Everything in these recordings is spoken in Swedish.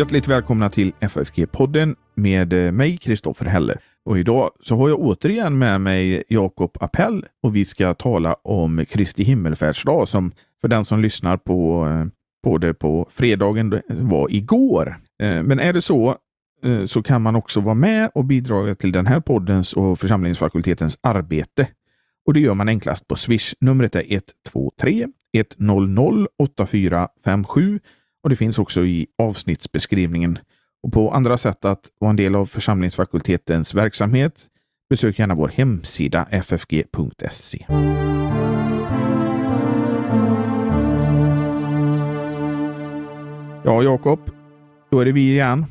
Hjärtligt välkomna till FFG-podden med eh, mig, Kristoffer Helle. Och idag så har jag återigen med mig Jakob Appell och vi ska tala om Kristi himmelfärdsdag som för den som lyssnar på, eh, på det på fredagen var igår. Eh, men är det så så kan man också vara med och bidra till den här poddens och församlingsfakultetens arbete. Och det gör man enklast på Swish. Numret är 123 100 8457 och det finns också i avsnittsbeskrivningen. Och på andra sätt att vara en del av församlingsfakultetens verksamhet, besök gärna vår hemsida ffg.se. Ja, Jakob, då är det vi igen.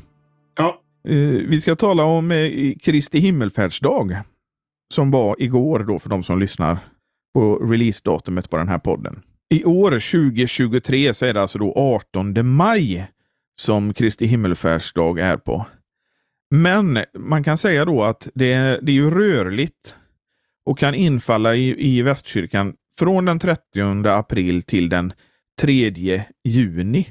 Ja. Eh, vi ska tala om eh, Kristi himmelfärdsdag som var igår då för de som lyssnar på releasedatumet på den här podden. I år 2023 så är det alltså då 18 maj som Kristi himmelfärdsdag är på. Men man kan säga då att det är, det är ju rörligt och kan infalla i, i Västkyrkan från den 30 april till den 3 juni.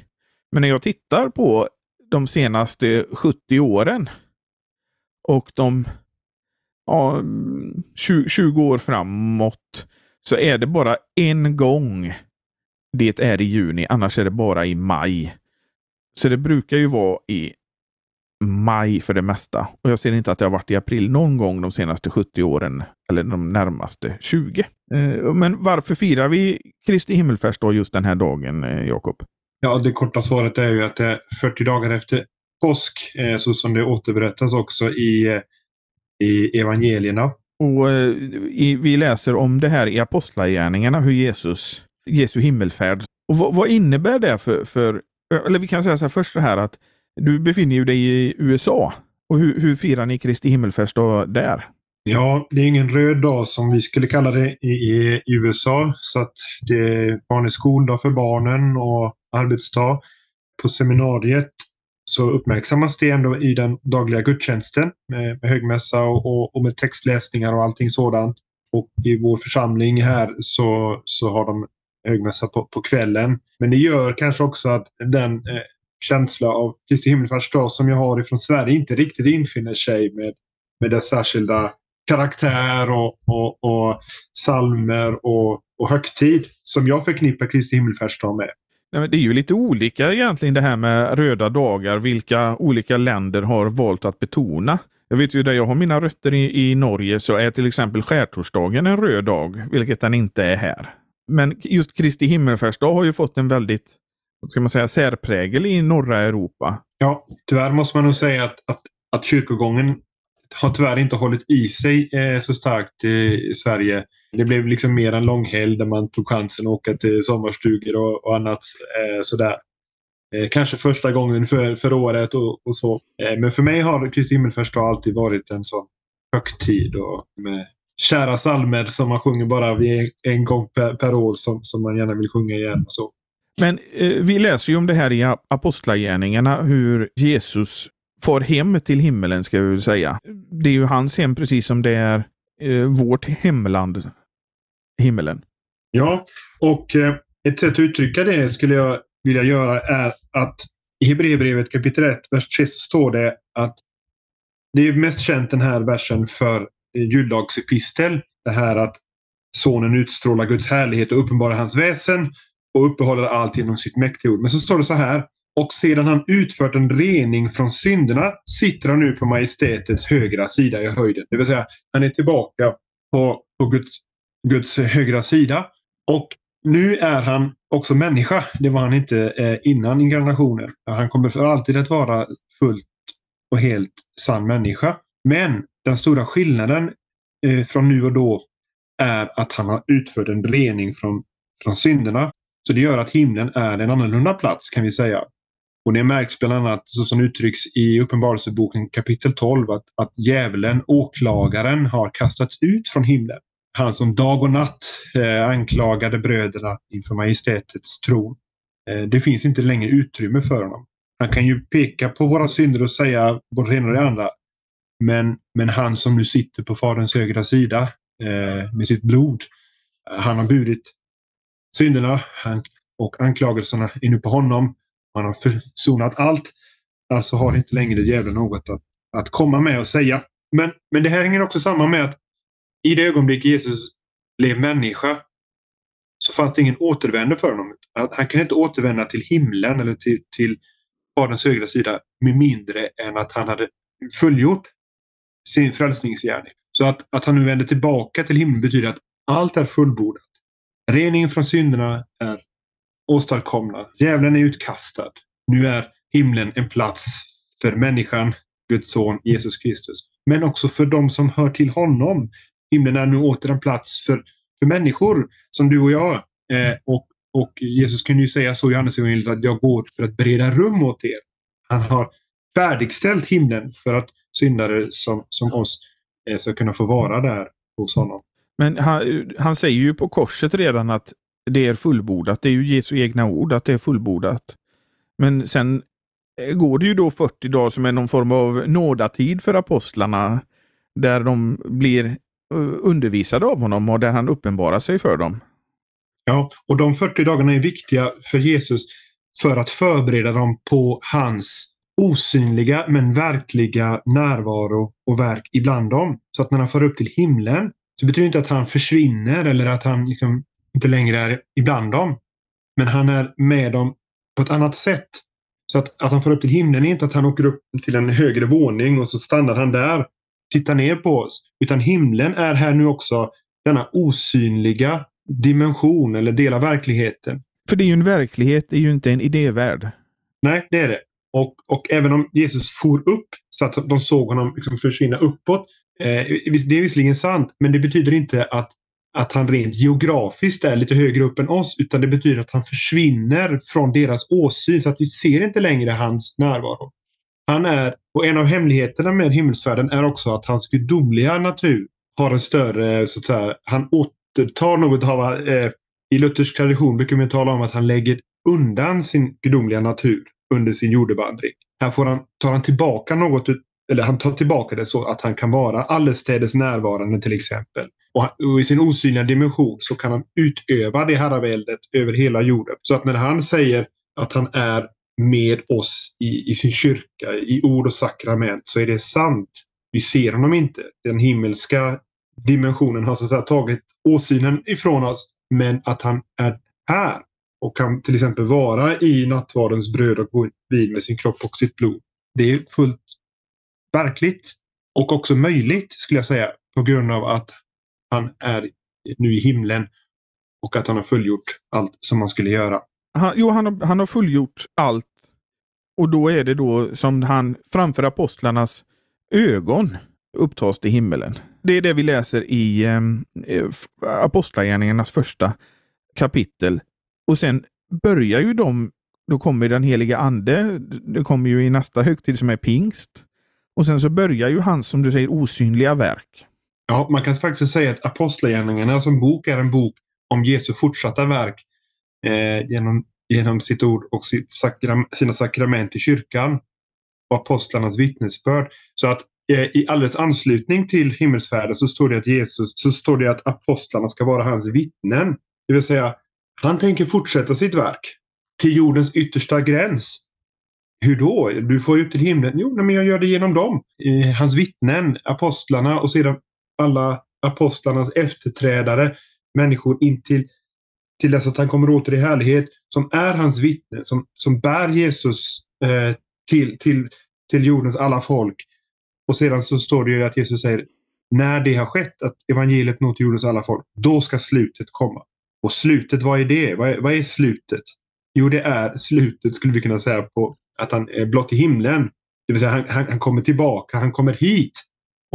Men när jag tittar på de senaste 70 åren och de ja, 20, 20 år framåt så är det bara en gång det är i juni, annars är det bara i maj. Så det brukar ju vara i maj för det mesta. Och jag ser inte att det har varit i april någon gång de senaste 70 åren eller de närmaste 20. Eh, men varför firar vi Kristi himmelfärdsdag just den här dagen, eh, Jakob? Ja, det korta svaret är ju att det är 40 dagar efter påsk, eh, så som det återberättas också i, i evangelierna. Och vi läser om det här i Apostlagärningarna, hur Jesus Jesu himmelfärd. Och vad, vad, innebär det för, för, eller vi kan säga så här först så här att du befinner dig i USA. Och hur, hur firar ni Kristi himmelfärdsdag där? Ja, det är ingen röd dag som vi skulle kalla det i, i, USA. Så att det är vanlig skoldag för barnen och arbetsdag. På seminariet så uppmärksammas det ändå i den dagliga gudstjänsten med, med högmässa och, och, och, med textläsningar och allting sådant. Och i vår församling här så, så har de högmässa på, på kvällen. Men det gör kanske också att den eh, känsla av Kristi himmelfärdsdag som jag har ifrån Sverige inte riktigt infinner sig med, med dess särskilda karaktär och, och, och salmer och, och högtid som jag förknippar Kristi himmelfärdsdag med. Det är ju lite olika egentligen det här med röda dagar, vilka olika länder har valt att betona. Jag vet ju där jag har mina rötter i, i Norge så är till exempel skärtorsdagen en röd dag, vilket den inte är här. Men just Kristi himmelfärdsdag har ju fått en väldigt ska man säga, särprägel i norra Europa. Ja, tyvärr måste man nog säga att, att, att kyrkogången har tyvärr inte hållit i sig eh, så starkt eh, i Sverige. Det blev liksom mer en långhelg där man tog chansen att åka till sommarstugor och, och annat eh, sådär. Eh, kanske första gången för, för året och, och så. Eh, men för mig har Kristi himmelfärdsdag alltid varit en sån högtid och med kära salmer som man sjunger bara en gång per, per, år som, som man gärna vill sjunga igen. Och så. Men eh, vi läser ju om det här i Apostlagärningarna hur Jesus far hem till himmelen ska vi säga. Det är ju hans hem precis som det är eh, vårt hemland, himmelen. Ja, och eh, ett sätt att uttrycka det skulle jag vilja göra är att i Hebreerbrevet kapitel 1, vers 3 står det att det är mest känt den här versen för Eh, juldagsepistel. Det här att sonen utstrålar Guds härlighet och uppenbarar hans väsen och uppehåller allt genom sitt mäktiga ord. Men så står det så här. Och sedan han utfört en rening från synderna sitter han nu på majestätets högra sida i höjden. Det vill säga, han är tillbaka på, på Guds, Guds högra sida. Och nu är han också människa. Det var han inte eh, innan inkarnationen. Han kommer för alltid att vara fullt och helt sann människa. Men den stora skillnaden eh, från nu och då är att han har utfört en rening från, från synderna. Så det gör att himlen är en annorlunda plats kan vi säga. Och det märks bland annat så som uttrycks i Uppenbarelseboken kapitel 12 att, att djävulen, åklagaren, har kastats ut från himlen. Han som dag och natt eh, anklagade bröderna inför majestätets tron. Eh, det finns inte längre utrymme för honom. Han kan ju peka på våra synder och säga både det ena och det andra. Men, men han som nu sitter på Faderns högra sida eh, med sitt blod, eh, han har burit synderna han, och anklagelserna är nu på honom. Han har försonat allt. Alltså har inte längre djävulen något att, att komma med och säga. Men, men det här hänger också samman med att i det ögonblick Jesus blev människa så fanns det ingen återvändo för honom. Han kan inte återvända till himlen eller till, till Faderns högra sida med mindre än att han hade fullgjort sin frälsningsgärning. Så att, att han nu vänder tillbaka till himlen betyder att allt är fullbordat. Reningen från synderna är åstadkomna. Djävulen är utkastad. Nu är himlen en plats för människan, Guds son Jesus Kristus. Men också för de som hör till honom. Himlen är nu åter en plats för, för människor som du och jag. Eh, och, och Jesus kunde ju säga så i Johannes evangeliet att jag går för att bereda rum åt er. Han har färdigställt himlen för att syndare som, som oss eh, ska kunna få vara där hos honom. Men han, han säger ju på korset redan att det är fullbordat. Det är ju Jesu egna ord att det är fullbordat. Men sen eh, går det ju då 40 dagar som är någon form av nådatid för apostlarna. Där de blir eh, undervisade av honom och där han uppenbarar sig för dem. Ja, och de 40 dagarna är viktiga för Jesus för att förbereda dem på hans osynliga men verkliga närvaro och verk ibland dem. Så att när han får upp till himlen så betyder det inte att han försvinner eller att han liksom inte längre är ibland dem. Men han är med dem på ett annat sätt. Så att, att han får upp till himlen är inte att han åker upp till en högre våning och så stannar han där, tittar ner på oss. Utan himlen är här nu också denna osynliga dimension eller del av verkligheten. För det är ju en verklighet, det är ju inte en idévärld. Nej, det är det. Och, och även om Jesus for upp så att de såg honom liksom försvinna uppåt. Eh, det är visserligen sant, men det betyder inte att, att han rent geografiskt är lite högre upp än oss. Utan det betyder att han försvinner från deras åsyn så att vi ser inte längre hans närvaro. Han är, och en av hemligheterna med himmelsfärden är också att hans gudomliga natur har en större, så att säga, han återtar något av, eh, i luthersk tradition brukar man tala om att han lägger undan sin gudomliga natur under sin jordevandring. Här får han, tar han tillbaka något, eller han tar tillbaka det så att han kan vara allestädes närvarande till exempel. Och, och i sin osynliga dimension så kan han utöva det herraväldet över hela jorden. Så att när han säger att han är med oss i, i sin kyrka, i ord och sakrament, så är det sant. Vi ser honom inte. Den himmelska dimensionen har så att säga tagit åsynen ifrån oss. Men att han är här och kan till exempel vara i nattvardens bröd och vin med sin kropp och sitt blod. Det är fullt verkligt och också möjligt skulle jag säga på grund av att han är nu i himlen och att han har fullgjort allt som han skulle göra. Han, jo, han har, han har fullgjort allt och då är det då som han framför apostlarnas ögon upptas till himmelen. Det är det vi läser i eh, Apostlagärningarnas första kapitel och sen börjar ju de, då kommer den heliga ande, det kommer ju i nästa högtid som är pingst. Och sen så börjar ju hans, som du säger, osynliga verk. Ja, man kan faktiskt säga att Apostlagärningarna som bok är en bok om Jesu fortsatta verk eh, genom, genom sitt ord och sitt sakram, sina sakrament i kyrkan och apostlarnas vittnesbörd. Så att eh, i alldeles anslutning till himmelsfärden så står det att Jesus, så står det att apostlarna ska vara hans vittnen. Det vill säga han tänker fortsätta sitt verk till jordens yttersta gräns. Hur då? Du får ju upp till himlen. Jo, men jag gör det genom dem. Hans vittnen, apostlarna och sedan alla apostlarnas efterträdare. Människor in till, till dess att han kommer åter i härlighet. Som är hans vittnen. Som, som bär Jesus eh, till, till, till jordens alla folk. Och sedan så står det ju att Jesus säger när det har skett, att evangeliet når till jordens alla folk, då ska slutet komma. Och slutet, vad är det? Vad är, vad är slutet? Jo, det är slutet skulle vi kunna säga på att han är blott i himlen. Det vill säga han, han, han kommer tillbaka, han kommer hit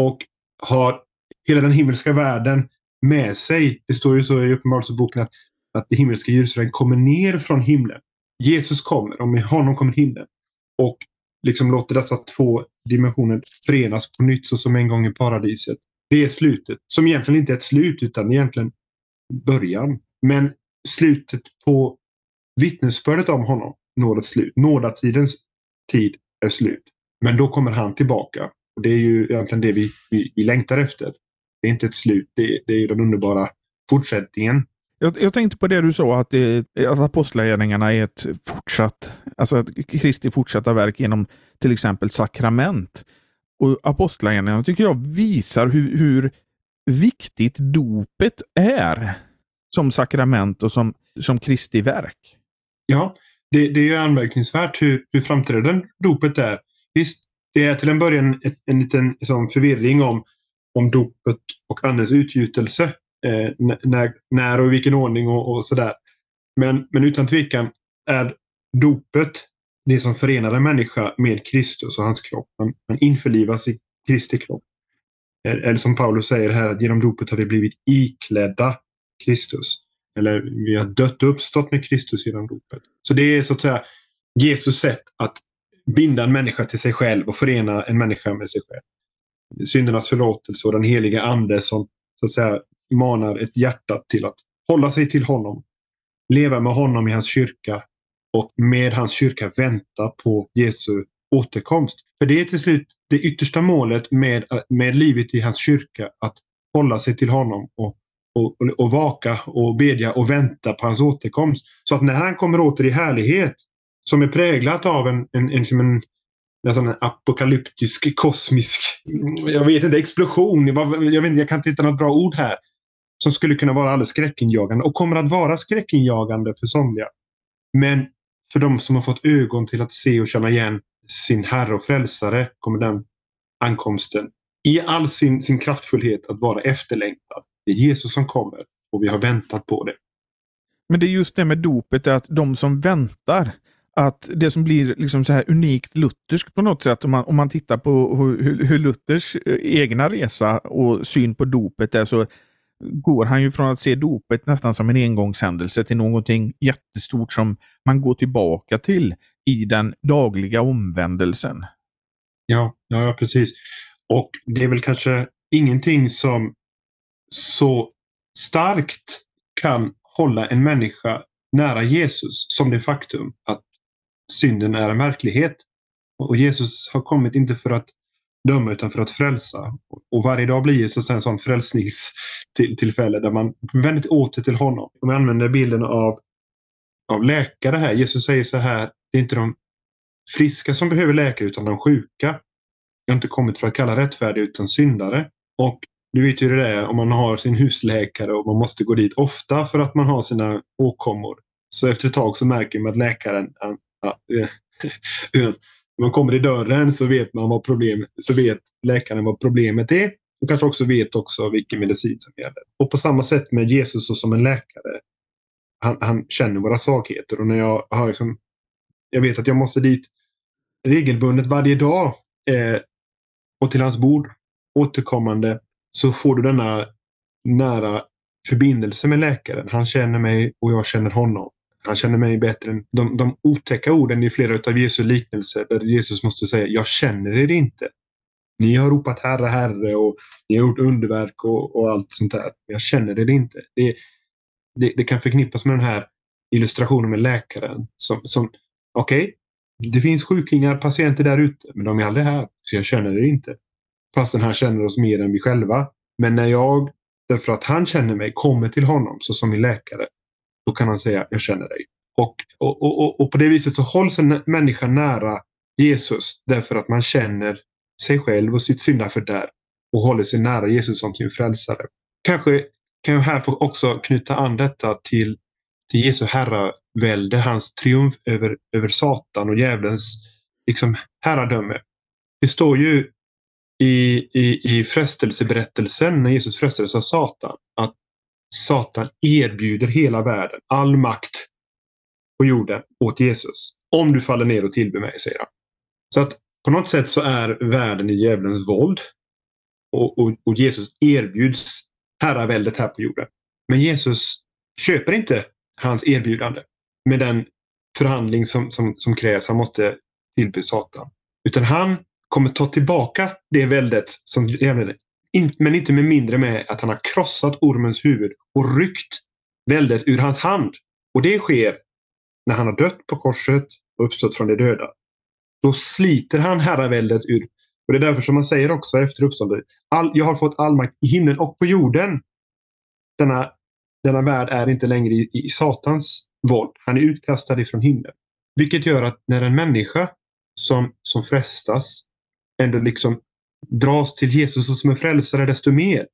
och har hela den himmelska världen med sig. Det står ju så i Uppenbarelseboken att, att det himmelska Jerusalem kommer ner från himlen. Jesus kommer och med honom kommer himlen. Och liksom låter dessa två dimensioner förenas på nytt så som en gång i paradiset. Det är slutet. Som egentligen inte är ett slut utan egentligen början. Men slutet på vittnesbördet om honom når ett slut. Nådatidens tid är slut. Men då kommer han tillbaka. Och Det är ju egentligen det vi, vi, vi längtar efter. Det är inte ett slut, det, det är den underbara fortsättningen. Jag, jag, tänkte på det du sa, att, det, att apostlagärningarna är ett fortsatt, alltså Kristi fortsatta verk genom till exempel sakrament. Och apostlagärningarna tycker jag visar hur, hur viktigt dopet är som sakrament och som, som Kristi verk. Ja, det, det är anmärkningsvärt hur, hur framträdande dopet är. Visst, det är till en början ett, en liten liksom, förvirring om, om dopet och andens utgjutelse. Eh, när, när och i vilken ordning och, och sådär. Men, men utan tvekan är dopet det som förenar en människa med Kristus och hans kropp. Man, man införlivas i Kristi kropp. Eller som Paulus säger här, att genom dopet har vi blivit iklädda Kristus. Eller vi har dött och uppstått med Kristus genom dopet. Så det är så att säga Jesus sätt att binda en människa till sig själv och förena en människa med sig själv. Syndernas förlåtelse och den heliga ande som så att säga manar ett hjärta till att hålla sig till honom. Leva med honom i hans kyrka och med hans kyrka vänta på Jesu återkomst. För det är till slut det yttersta målet med, med livet i hans kyrka, att hålla sig till honom och, och, och vaka och bedja och vänta på hans återkomst. Så att när han kommer åter i härlighet, som är präglat av en, en, en, en nästan en apokalyptisk, kosmisk, mm, jag vet inte, explosion. Jag, vet inte, jag kan inte hitta något bra ord här. Som skulle kunna vara alldeles skräckinjagande och kommer att vara skräckinjagande för somliga. Men för de som har fått ögon till att se och känna igen sin Herre och Frälsare kommer den ankomsten i all sin, sin kraftfullhet att vara efterlängtad. Det är Jesus som kommer och vi har väntat på det. Men det är just det med dopet, att de som väntar, att det som blir liksom så här unikt lutherskt på något sätt, om man, om man tittar på hur, hur Luthers eh, egna resa och syn på dopet är, så går han ju från att se dopet nästan som en engångshändelse till någonting jättestort som man går tillbaka till i den dagliga omvändelsen. Ja, ja, precis. Och det är väl kanske ingenting som så starkt kan hålla en människa nära Jesus som det faktum att synden är en verklighet. Och Jesus har kommit inte för att döma utan för att frälsa. Och varje dag blir ett en sån frälsningstillfälle där man vänder åter till honom. Om jag använder bilden av, av läkare här. Jesus säger så här, det är inte de friska som behöver läkare utan de sjuka. Jag har inte kommit för att kalla rättfärdiga utan syndare. Och du vet ju det där om man har sin husläkare och man måste gå dit ofta för att man har sina åkommor. Så efter ett tag så märker man att läkaren, när man kommer i dörren så vet man vad problem, så vet läkaren vad problemet är. Och kanske också vet också vilken medicin som gäller. Och på samma sätt med Jesus och som en läkare. Han, han känner våra svagheter och när jag har liksom, jag vet att jag måste dit regelbundet varje dag eh, och till hans bord återkommande så får du denna nära förbindelse med läkaren. Han känner mig och jag känner honom. Han känner mig bättre än de, de otäcka orden i flera av Jesu liknelser där Jesus måste säga jag känner er inte. Ni har ropat Herre, Herre och ni har gjort underverk och, och allt sånt där. Jag känner er inte. Det, det, det, kan förknippas med den här illustrationen med läkaren som, som okej, okay, det finns sjukingar, patienter där ute, men de är aldrig här, så jag känner er inte. Fastän han känner oss mer än vi själva. Men när jag, därför att han känner mig, kommer till honom så som min läkare, då kan han säga jag känner dig. Och, och, och, och på det viset så hålls en människa nära Jesus därför att man känner sig själv och sitt syndafördärv och håller sig nära Jesus som sin frälsare. Kanske kan jag här få också knyta an detta till, till Jesu herravälde, hans triumf över, över Satan och djävulens liksom, herradöme. Det står ju i, i, i frestelseberättelsen när Jesus frestades av Satan att Satan erbjuder hela världen, all makt på jorden åt Jesus. Om du faller ner och tillber mig, säger han. Så att på något sätt så är världen i djävulens våld. Och, och, och Jesus erbjuds herraväldet här på jorden. Men Jesus köper inte hans erbjudande med den förhandling som, som, som krävs. Han måste tillbe Satan. Utan han kommer ta tillbaka det väldet som djävulen men inte med mindre med att han har krossat ormens huvud och ryckt väldet ur hans hand. Och det sker när han har dött på korset och uppstått från de döda. Då sliter han herraväldet ur. Och det är därför som man säger också efter uppståndet. Jag har fått all makt i himlen och på jorden. Denna denna värld är inte längre i, i Satans våld. Han är utkastad ifrån himlen. Vilket gör att när en människa som, som frestas ändå liksom dras till Jesus som en frälsare desto mer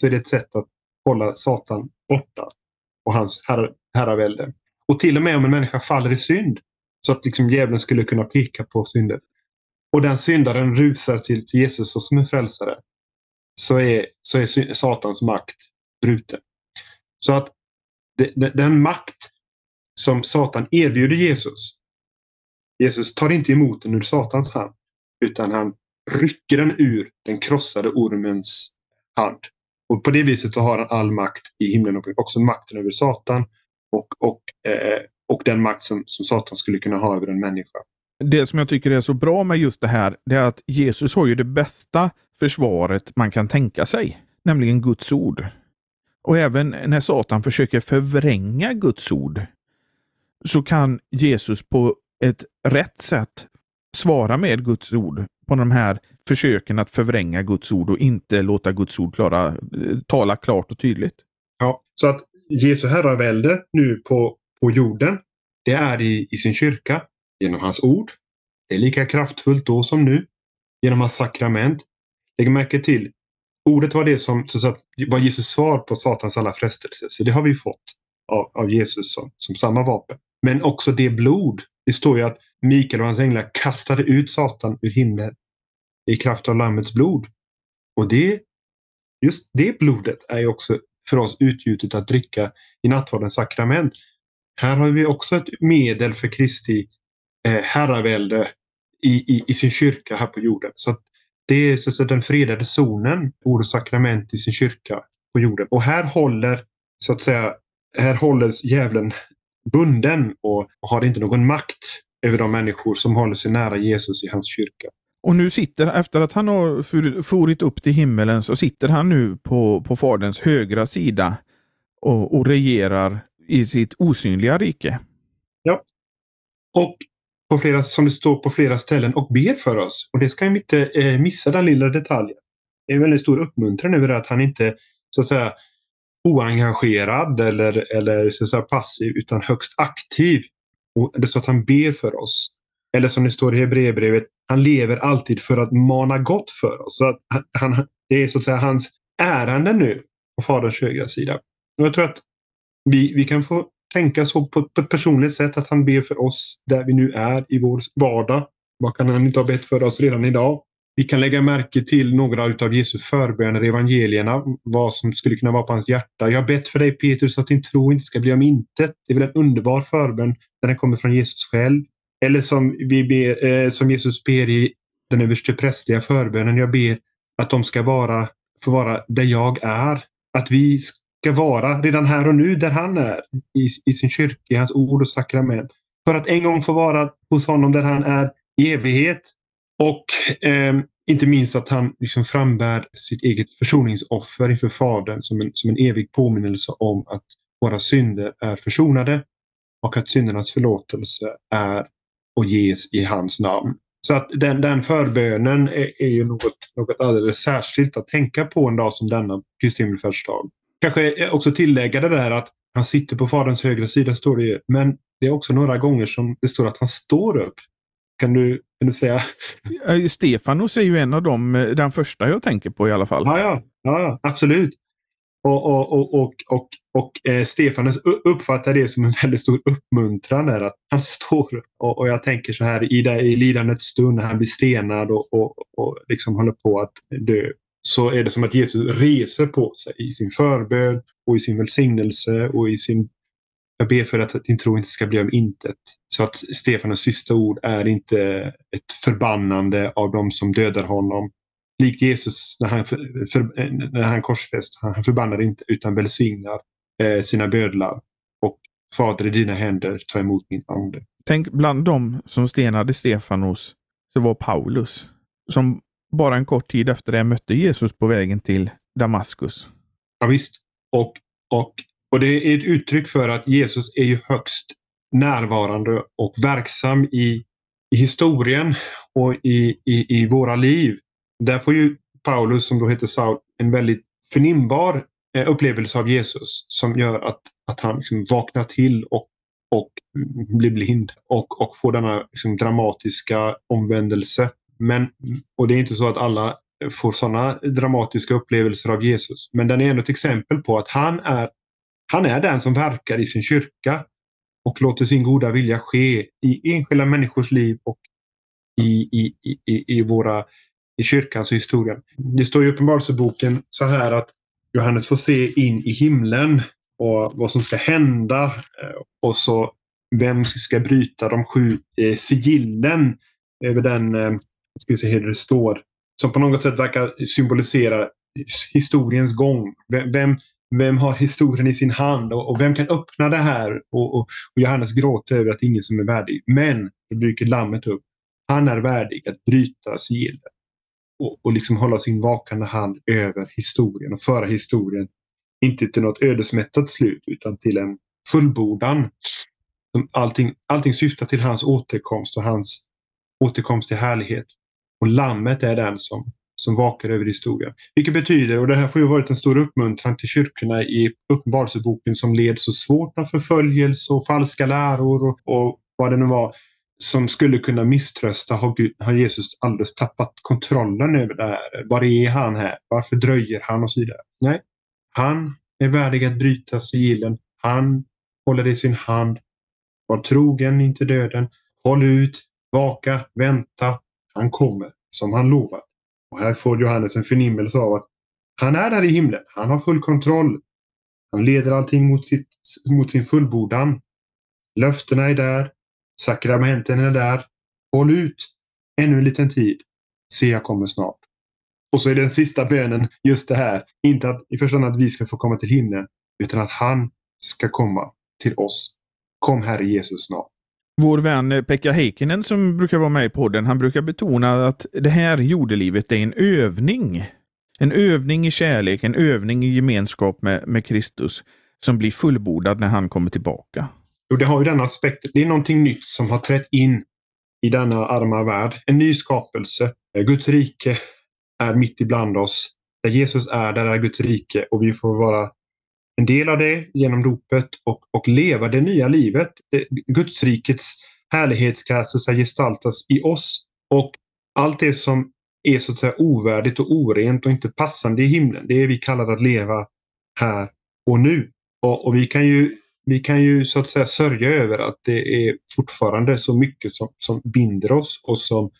så är det ett sätt att hålla Satan borta och hans herr, herravälde. Och till och med om en människa faller i synd så att liksom djävulen skulle kunna peka på synden. Och den syndaren rusar till, till Jesus som en frälsare. Så är, så är Satans makt bruten. Så att de, de, den makt som Satan erbjuder Jesus. Jesus tar inte emot den ur Satans hand. Utan han rycker den ur den krossade ormens hand. Och på det viset så har han all makt i himlen och också makten över Satan och, och, eh, och den makt som, som Satan skulle kunna ha över en människa. Det som jag tycker är så bra med just det här, det är att Jesus har ju det bästa försvaret man kan tänka sig, nämligen Guds ord. Och även när Satan försöker förvränga Guds ord så kan Jesus på ett rätt sätt svara med Guds ord på de här försöken att förvränga Guds ord och inte låta Guds ord klara, eh, tala klart och tydligt. Ja, så att Jesu herravälde nu på, på jorden, det är i, i sin kyrka genom hans ord. Det är lika kraftfullt då som nu. Genom hans sakrament. Lägg märke till, ordet var det som så att, var Jesus svar på Satans alla frestelser. Så det har vi fått av, av Jesus som, som samma vapen. Men också det blod. Det står ju att Mikael och hans änglar kastade ut Satan ur himlen i kraft av Lammets blod. Och det, just det blodet är ju också för oss utgjutet att dricka i nattvardens sakrament. Här har vi också ett medel för Kristi eh, herravälde i, i, i, sin kyrka här på jorden. Så Det är så, så den fredade zonen, ord och sakrament i sin kyrka på jorden. Och här håller, så att säga, här hålls djävulen bunden och, har inte någon makt över de människor som håller sig nära Jesus i hans kyrka. Och nu sitter, efter att han har forit upp till himmelen, så sitter han nu på, på Faderns högra sida och, och regerar i sitt osynliga rike. Ja. Och på flera, som det står på flera ställen och ber för oss. Och det ska vi inte eh, missa den lilla detaljen. Det är en väldigt stor uppmuntran över att han inte så att säga oengagerad eller, eller så att säga, passiv utan högst aktiv. Och det står att han ber för oss. Eller som det står i Hebreerbrevet, han lever alltid för att mana gott för oss. Så att han, det är så att säga hans ärende nu på Faderns högra sida. Och jag tror att vi, vi kan få tänka så på, på ett personligt sätt att han ber för oss där vi nu är i vår vardag. Vad kan han inte ha bett för oss redan idag? Vi kan lägga märke till några av Jesu förböner i evangelierna. Vad som skulle kunna vara på hans hjärta. Jag har bett för dig Petrus att din tro inte ska bli om intet. Det är väl en underbar förbön när den kommer från Jesus själv. Eller som, vi ber, eh, som Jesus ber i den överste prästliga förbönen. Jag ber att de ska vara, få vara där jag är. Att vi ska vara redan här och nu där han är. I, i sin kyrka, i hans ord och sakrament. För att en gång få vara hos honom där han är i evighet. Och eh, inte minst att han liksom frambär sitt eget försoningsoffer inför Fadern som en, som en evig påminnelse om att våra synder är försonade och att syndernas förlåtelse är och ges i hans namn. Så att den, den förbönen är, är ju något, något alldeles särskilt att tänka på en dag som denna, Kristi himmelfärdsdag. Kanske också tillägga det där att han sitter på Faderns högra sida, står det ju. Men det är också några gånger som det står att han står upp. Kan du, kan du säga? Stefanos är ju en av dem, eh, den första jag tänker på i alla fall. Ja, ja, ja absolut. Och, och, och, och, och, och eh, Stefanus uppfattar det som en väldigt stor uppmuntran. Där, att han står och, och jag tänker så här i, det, i lidandets stund när han blir stenad och, och, och liksom håller på att dö. Så är det som att Jesus reser på sig i sin förbön och i sin välsignelse och i sin jag ber för att din tro inte ska bli om intet. Så att Stefanus sista ord är inte ett förbannande av de som dödar honom likt Jesus när han, för, för, när han korsfäst. Han förbannar inte utan välsignar eh, sina bödlar. Och Fader i dina händer, ta emot min ande. Tänk bland dem som stenade Stefanos så var Paulus. Som bara en kort tid efter det mötte Jesus på vägen till Damaskus. Ja, visst. Och, och, och det är ett uttryck för att Jesus är ju högst närvarande och verksam i, i historien och i, i, i våra liv. Där får ju Paulus, som då heter Saul, en väldigt förnimbar eh, upplevelse av Jesus som gör att, att han liksom vaknar till och, och blir blind och, och får denna liksom dramatiska omvändelse. Men, och det är inte så att alla får sådana dramatiska upplevelser av Jesus. Men den är ändå ett exempel på att han är, han är den som verkar i sin kyrka och låter sin goda vilja ske i enskilda människors liv och i, i, i, i, våra, i kyrkans historia. Det står i Uppenbarelseboken så här att Johannes får se in i himlen och vad som ska hända. Eh, och så vem ska bryta de sju eh, sigillen över den, eh, ska vi se hur det står, som på något sätt verkar symbolisera historiens gång. Vem, vem har historien i sin hand och, och vem kan öppna det här? Och, och, och Johannes gråter över att ingen som är värdig. Men, då dyker lammet upp. Han är värdig att bryta sigillet och, och liksom hålla sin vakande hand över historien och föra historien inte till något ödesmättat slut utan till en fullbordan. Allting, allting syftar till hans återkomst och hans återkomst till härlighet. Och lammet är den som, som vakar över historien. Vilket betyder, och det här får ju varit en stor uppmuntran till kyrkorna i Uppenbarelseboken som led så svårt av förföljelse och falska läror och, och vad det nu var som skulle kunna misströsta. Har, Gud, har Jesus alldeles tappat kontrollen över det här? Var är han här? Varför dröjer han? Och så vidare. Nej, han är värdig att bryta sigillen. Han håller det i sin hand. Var trogen inte döden. Håll ut, vaka, vänta. Han kommer som han lovat. Och här får Johannes en förnimmelse av att han är där i himlen. Han har full kontroll. Han leder allting mot, sitt, mot sin fullbordan. Löftena är där. Sakramenten är där. Håll ut ännu en liten tid. Se, jag kommer snart. Och så är den sista bönen just det här. Inte att i första hand att vi ska få komma till himlen, utan att han ska komma till oss. Kom Herre Jesus snart. Vår vän eh, Pekka Heikkinen som brukar vara med i podden, han brukar betona att det här jordelivet är en övning. En övning i kärlek, en övning i gemenskap med, med Kristus som blir fullbordad när han kommer tillbaka. Jo, det har ju den aspekten. Det är någonting nytt som har trätt in i denna arma värld. En ny skapelse. Guds rike är mitt ibland oss. Där Jesus är, där är Guds rike och vi får vara en del av det genom dopet och, och leva det nya livet. Eh, Gudsrikets härlighet ska så att säga, gestaltas i oss och allt det som är så att säga ovärdigt och orent och inte passande i himlen. Det är vi kallade att leva här och nu. Och, och vi kan ju vi kan ju så att säga sörja över att det är fortfarande så mycket som, som binder oss och som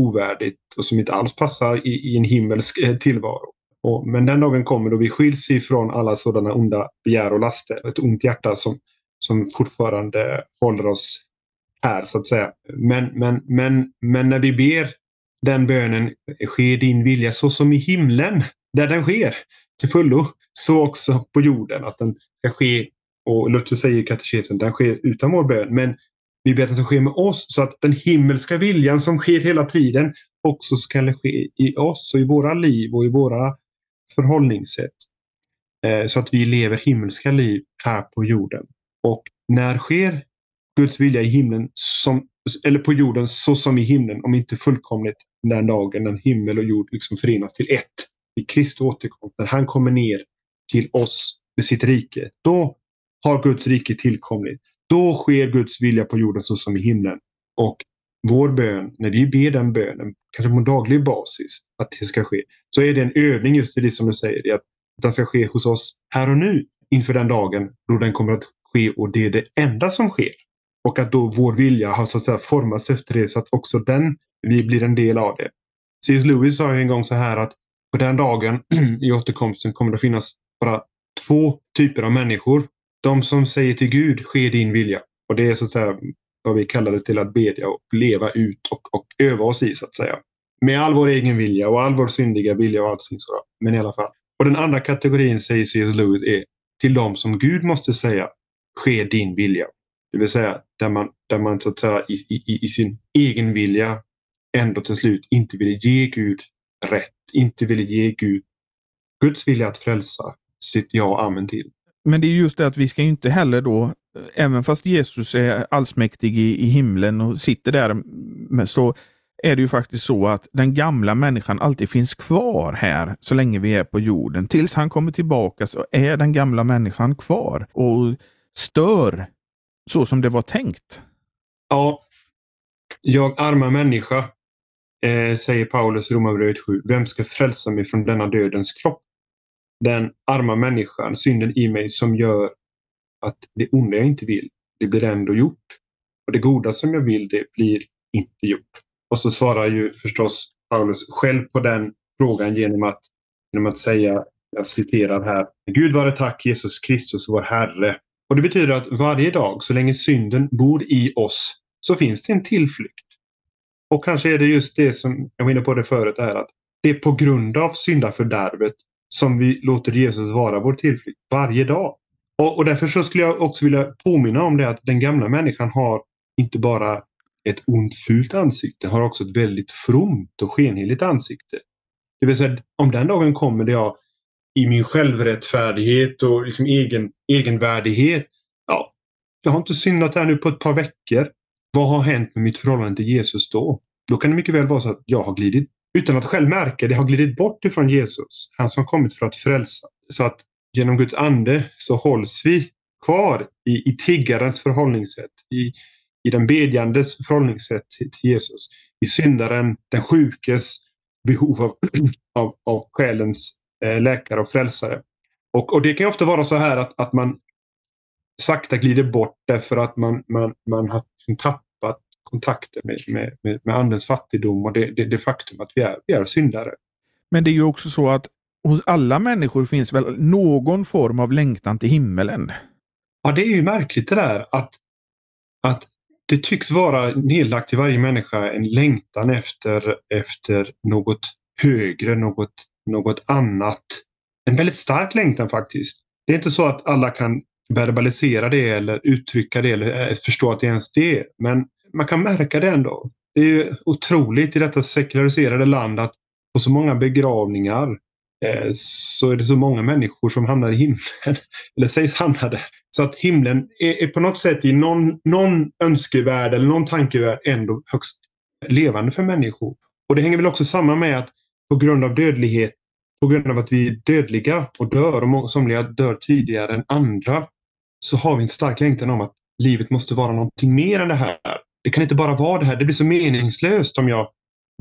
ovärdigt och som inte alls passar i, i en himmelsk eh, tillvaro. Och, men den dagen kommer då vi skiljs ifrån alla sådana onda begär och laster. Ett ont hjärta som, som fortfarande håller oss här så att säga. Men, men, men, men när vi ber den bönen, ske din vilja så som i himlen, där den sker till fullo, så också på jorden. Att den ska ske och Luther säger i katekesen, den sker utan vår bön. Men vi ber att den ska ske med oss så att den himmelska viljan som sker hela tiden också ska ske i oss och i våra liv och i våra förhållningssätt. Eh, så att vi lever himmelska liv här på jorden. Och när sker Guds vilja i himlen som, eller på jorden så som i himlen, om inte fullkomligt den dagen när himmel och jord liksom förenas till ett. I Kristi återkomst, när han kommer ner till oss med sitt rike. Då har Guds rike tillkommit. Då sker Guds vilja på jorden så som i himlen. Och vår bön, när vi ber den bönen, kanske på daglig basis, att det ska ske, så är det en övning just i det som du säger, att den ska ske hos oss här och nu inför den dagen då den kommer att ske och det är det enda som sker. Och att då vår vilja har så att säga formats efter det så att också den, vi blir en del av det. C.S. Lewis sa en gång så här att på den dagen i återkomsten kommer det finnas bara två typer av människor de som säger till Gud, ske din vilja. Och det är så att säga vad vi kallar det till att bedja och leva ut och, och öva oss i så att säga. Med all vår egen vilja och all vår syndiga vilja och allting sådant. Men i alla fall. Och den andra kategorin säger C.S. Lewis är till dem som Gud måste säga, ske din vilja. Det vill säga där man, där man så att säga i, i, i sin egen vilja ändå till slut inte vill ge Gud rätt, inte vill ge Gud Guds vilja att frälsa sitt ja och amen till. Men det är just det att vi ska inte heller då, även fast Jesus är allsmäktig i, i himlen och sitter där, så är det ju faktiskt så att den gamla människan alltid finns kvar här så länge vi är på jorden. Tills han kommer tillbaka så är den gamla människan kvar och stör så som det var tänkt. Ja, jag arma människa, eh, säger Paulus i Romarbrevet 7. Vem ska frälsa mig från denna dödens kropp? Den arma människan, synden i mig som gör att det onda jag inte vill, det blir ändå gjort. Och det goda som jag vill, det blir inte gjort. Och så svarar ju förstås Paulus själv på den frågan genom att, genom att säga, jag citerar här, Gud vare tack Jesus Kristus vår Herre. Och det betyder att varje dag, så länge synden bor i oss, så finns det en tillflykt. Och kanske är det just det som jag var inne på det förut, är att det är på grund av syndafördärvet som vi låter Jesus vara vår tillflykt varje dag. Och, och därför så skulle jag också vilja påminna om det att den gamla människan har inte bara ett ont fult ansikte, har också ett väldigt fromt och skenheligt ansikte. Det vill säga, om den dagen kommer där jag i min självrättfärdighet och liksom egen, egenvärdighet, ja, jag har inte syndat här nu på ett par veckor. Vad har hänt med mitt förhållande till Jesus då? Då kan det mycket väl vara så att jag har glidit, utan att själv märka det, har glidit bort ifrån Jesus. Han som har kommit för att frälsa. Så att genom Guds ande så hålls vi kvar i, i tiggarens förhållningssätt. I, i den bedjandes förhållningssätt till Jesus. I syndaren, den sjukes behov av, av, av själens eh, läkare och frälsare. Och, och det kan ofta vara så här att, att man sakta glider bort därför att man, man, man har tappat kontakten med, med, med, andens fattigdom och det, det, det faktum att vi är, vi är syndare. Men det är ju också så att hos alla människor finns väl någon form av längtan till himmelen? Ja, det är ju märkligt det där att, att det tycks vara nedlagt i varje människa en längtan efter, efter något högre, något, något annat. En väldigt stark längtan faktiskt. Det är inte så att alla kan verbalisera det eller uttrycka det eller eh, förstå att det är ens det. Men man kan märka det ändå. Det är ju otroligt i detta sekulariserade land att på så många begravningar Eh, så är det så många människor som hamnar i himlen. Eller sägs hamna där. Så att himlen är, är på något sätt i någon, någon önskevärld eller någon tankevärld ändå högst levande för människor. Och det hänger väl också samman med att på grund av dödlighet, på grund av att vi är dödliga och dör och somliga dör tidigare än andra, så har vi en stark längtan om att livet måste vara någonting mer än det här. Det kan inte bara vara det här. Det blir så meningslöst om jag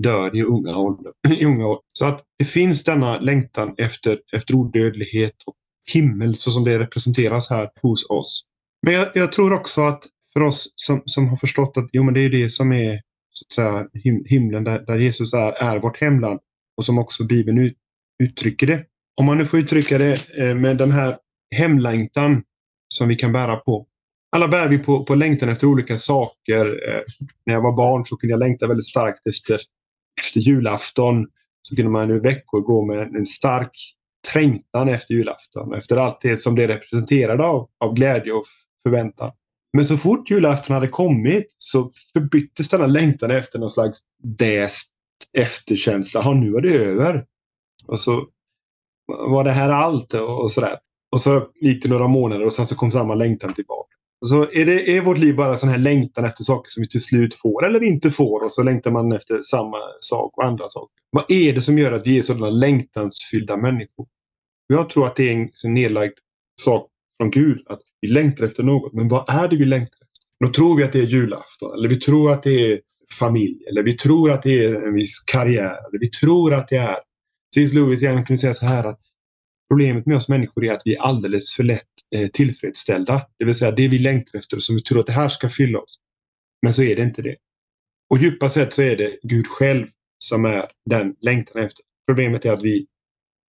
dör i unga ålder. I unga år. Så att det finns denna längtan efter, efter odödlighet och himmel så som det representeras här hos oss. Men jag, jag, tror också att för oss som, som har förstått att jo, men det är det som är så att säga, him, himlen där, där, Jesus är, är vårt hemland och som också Bibeln ut, uttrycker det. Om man nu får uttrycka det eh, med den här hemlängtan som vi kan bära på. Alla bär vi på, på längtan efter olika saker. Eh, när jag var barn så kunde jag längta väldigt starkt efter, efter julafton. Så kunde man i veckor gå med en stark trängtan efter julafton. Efter allt det som det representerade av, av glädje och förväntan. Men så fort julafton hade kommit så förbyttes denna längtan efter någon slags däst efterkänsla. Ja, nu är det över. Och så var det här allt och sådär. Och så gick det några månader och sen så kom samma längtan tillbaka. Så är, det, är vårt liv bara sån här längtan efter saker som vi till slut får eller inte får och så längtar man efter samma sak och andra saker. Vad är det som gör att vi är sådana längtansfyllda människor? Jag tror att det är en nedlagd sak från Gud att vi längtar efter något. Men vad är det vi längtar efter? Då tror vi att det är julafton eller vi tror att det är familj eller vi tror att det är en viss karriär eller vi tror att det är C.S. Lewis kunde säga så här att problemet med oss människor är att vi är alldeles för lätt Eh, tillfredsställda. Det vill säga det vi längtar efter som vi tror att det här ska fylla oss. Men så är det inte det. Och djupast sett så är det Gud själv som är den längtan efter. Problemet är att vi,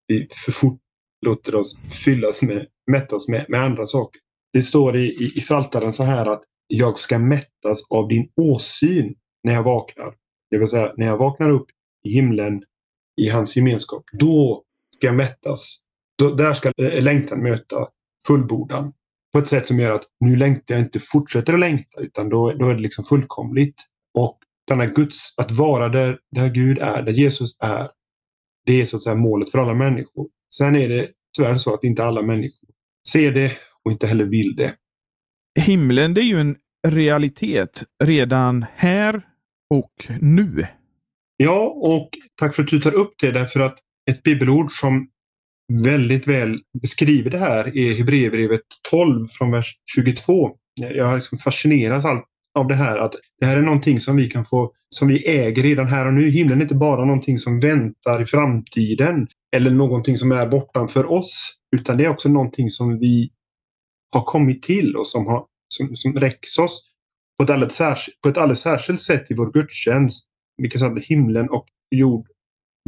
vi för fort låter oss fyllas med, mätta oss med, med andra saker. Det står i, i, i Saltaren så här att jag ska mättas av din åsyn när jag vaknar. Det vill säga när jag vaknar upp i himlen i hans gemenskap. Då ska jag mättas. Då, där ska eh, längtan möta fullbordan. På ett sätt som gör att nu längtar jag inte fortsätter att längta utan då, då är det liksom fullkomligt. Och denna Guds, att vara där, där Gud är, där Jesus är. Det är så att säga målet för alla människor. Sen är det tyvärr så att inte alla människor ser det och inte heller vill det. Himlen, det är ju en realitet redan här och nu. Ja, och tack för att du tar upp det därför att ett bibelord som väldigt väl beskriver det här är Hebreerbrevet 12 från vers 22. Jag liksom fascineras allt av det här att det här är någonting som vi kan få, som vi äger redan här och nu. Himlen är inte bara någonting som väntar i framtiden eller någonting som är bortanför oss, utan det är också någonting som vi har kommit till och som, har, som, som räcks oss på ett, alldeles särskilt, på ett alldeles särskilt sätt i vår gudstjänst. Vilket att himlen och jord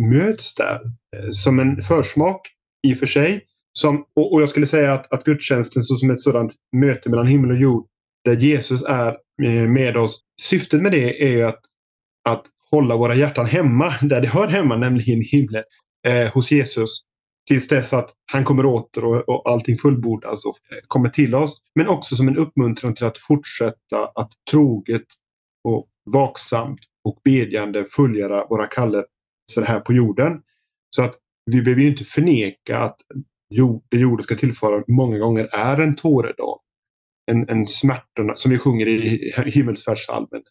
möts där eh, som en försmak i och för sig. Som, och, och jag skulle säga att, att gudstjänsten såsom ett sådant möte mellan himmel och jord där Jesus är eh, med oss. Syftet med det är att, att hålla våra hjärtan hemma, där det hör hemma, nämligen himlen, eh, hos Jesus. Tills dess att han kommer åter och, och allting fullbordas och eh, kommer till oss. Men också som en uppmuntran till att fortsätta att troget och vaksamt och bedjande fullgöra våra kallelser här på jorden. Så att vi behöver ju inte förneka att jord, det jorden ska tillföra många gånger är en tåredag en, en smärtorna, som vi sjunger i himmelsfärdssalmen.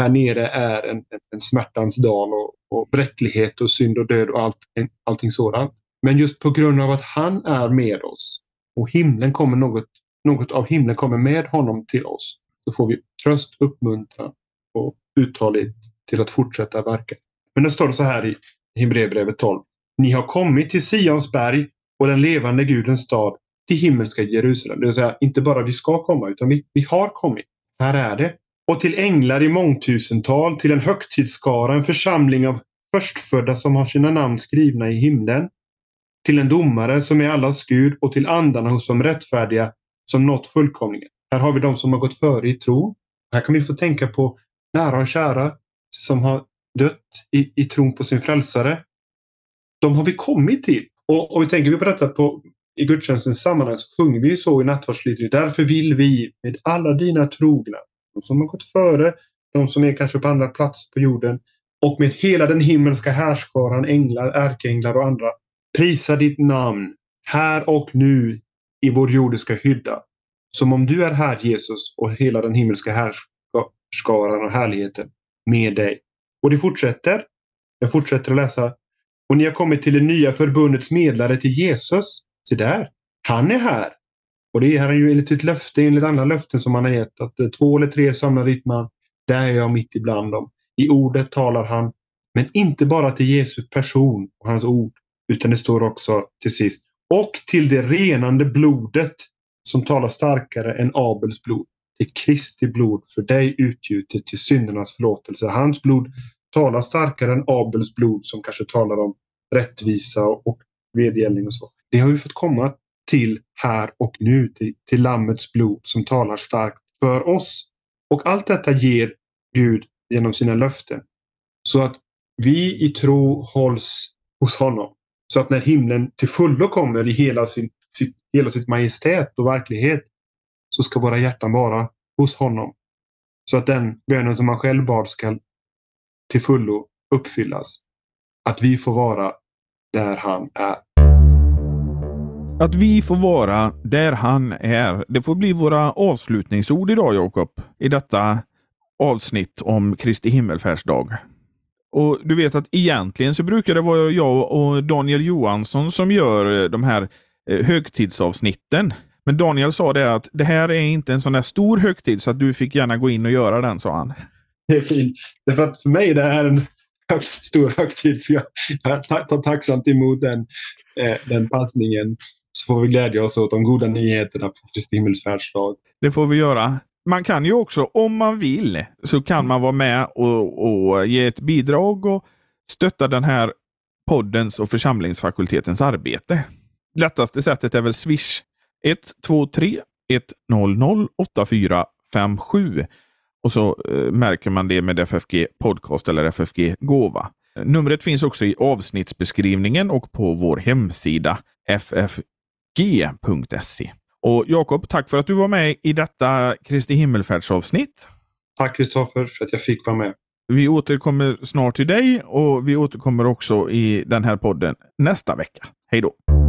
Här nere är en, en smärtans dal och, och bräcklighet och synd och död och allt, allting sådant. Men just på grund av att han är med oss och himlen kommer något, något av himlen kommer med honom till oss. Så får vi tröst, uppmuntran och uthållighet till att fortsätta verka. Men det står så här i Hebreerbrevet 12. Ni har kommit till Sions berg och den levande Gudens stad, till himmelska Jerusalem. Det vill säga inte bara vi ska komma utan vi, vi har kommit. Här är det. Och till änglar i mångtusental, till en högtidsskara, en församling av förstfödda som har sina namn skrivna i himlen. Till en domare som är allas Gud och till andarna hos de rättfärdiga som nått fullkomligen. Här har vi de som har gått före i tro. Här kan vi få tänka på nära och kära som har dött i, i tron på sin frälsare. De har vi kommit till. Och, och vi tänker vi på detta på i gudstjänstens sammanhang så sjunger vi så i nattvardsliturgin. Därför vill vi med alla dina trogna, de som har gått före, de som är kanske på andra plats på jorden och med hela den himmelska härskaran, änglar, ärkeänglar och andra, prisa ditt namn här och nu i vår jordiska hydda. Som om du är här Jesus och hela den himmelska härskaran och härligheten med dig. Och det fortsätter. Jag fortsätter att läsa. Och ni har kommit till det nya förbundets medlare till Jesus se där, han är här. Och det är han ju enligt sitt löfte, enligt andra löften som han har gett, att eh, två eller tre samlar ditt man, där är jag mitt ibland dem. I ordet talar han, men inte bara till Jesu person och hans ord, utan det står också till sist, och till det renande blodet som talar starkare än Abels blod. Till Kristi blod för dig utgjutet till syndernas förlåtelse. Hans blod talar starkare än Abels blod som kanske talar om rättvisa och vedergällning och så. Det har vi fått komma till här och nu, till, till Lammets blod som talar starkt för oss. Och allt detta ger Gud genom sina löften. Så att vi i tro hålls hos honom. Så att när himlen till fullo kommer i hela, sin, sitt, hela sitt majestät och verklighet så ska våra hjärtan vara hos honom. Så att den bönen som man själv bad ska till fullo uppfyllas. Att vi får vara där han är. Att vi får vara där han är, det får bli våra avslutningsord idag Jakob, i detta avsnitt om Kristi himmelfärdsdag. Och du vet att egentligen så brukar det vara jag och Daniel Johansson som gör eh, de här eh, högtidsavsnitten. Men Daniel sa det att det här är inte en sån där stor högtid så att du fick gärna gå in och göra den, sa han. Det är fint. Därför att för mig det är en högst stor högtid så jag tar tacksamt emot den, eh, den passningen så får vi glädja oss åt de goda nyheterna på Kristi himmelsfärdsdag. Det får vi göra. Man kan ju också, om man vill, så kan man vara med och, och ge ett bidrag och stötta den här poddens och församlingsfakultetens arbete. Lättaste sättet är väl Swish 123 100 8457 och så eh, märker man det med FFG Podcast eller FFG Gåva. Numret finns också i avsnittsbeskrivningen och på vår hemsida FFG g.se. Och Jakob, tack för att du var med i detta Kristi himmelfärdsavsnitt. Tack Kristoffer för att jag fick vara med. Vi återkommer snart till dig och vi återkommer också i den här podden nästa vecka. Hej då!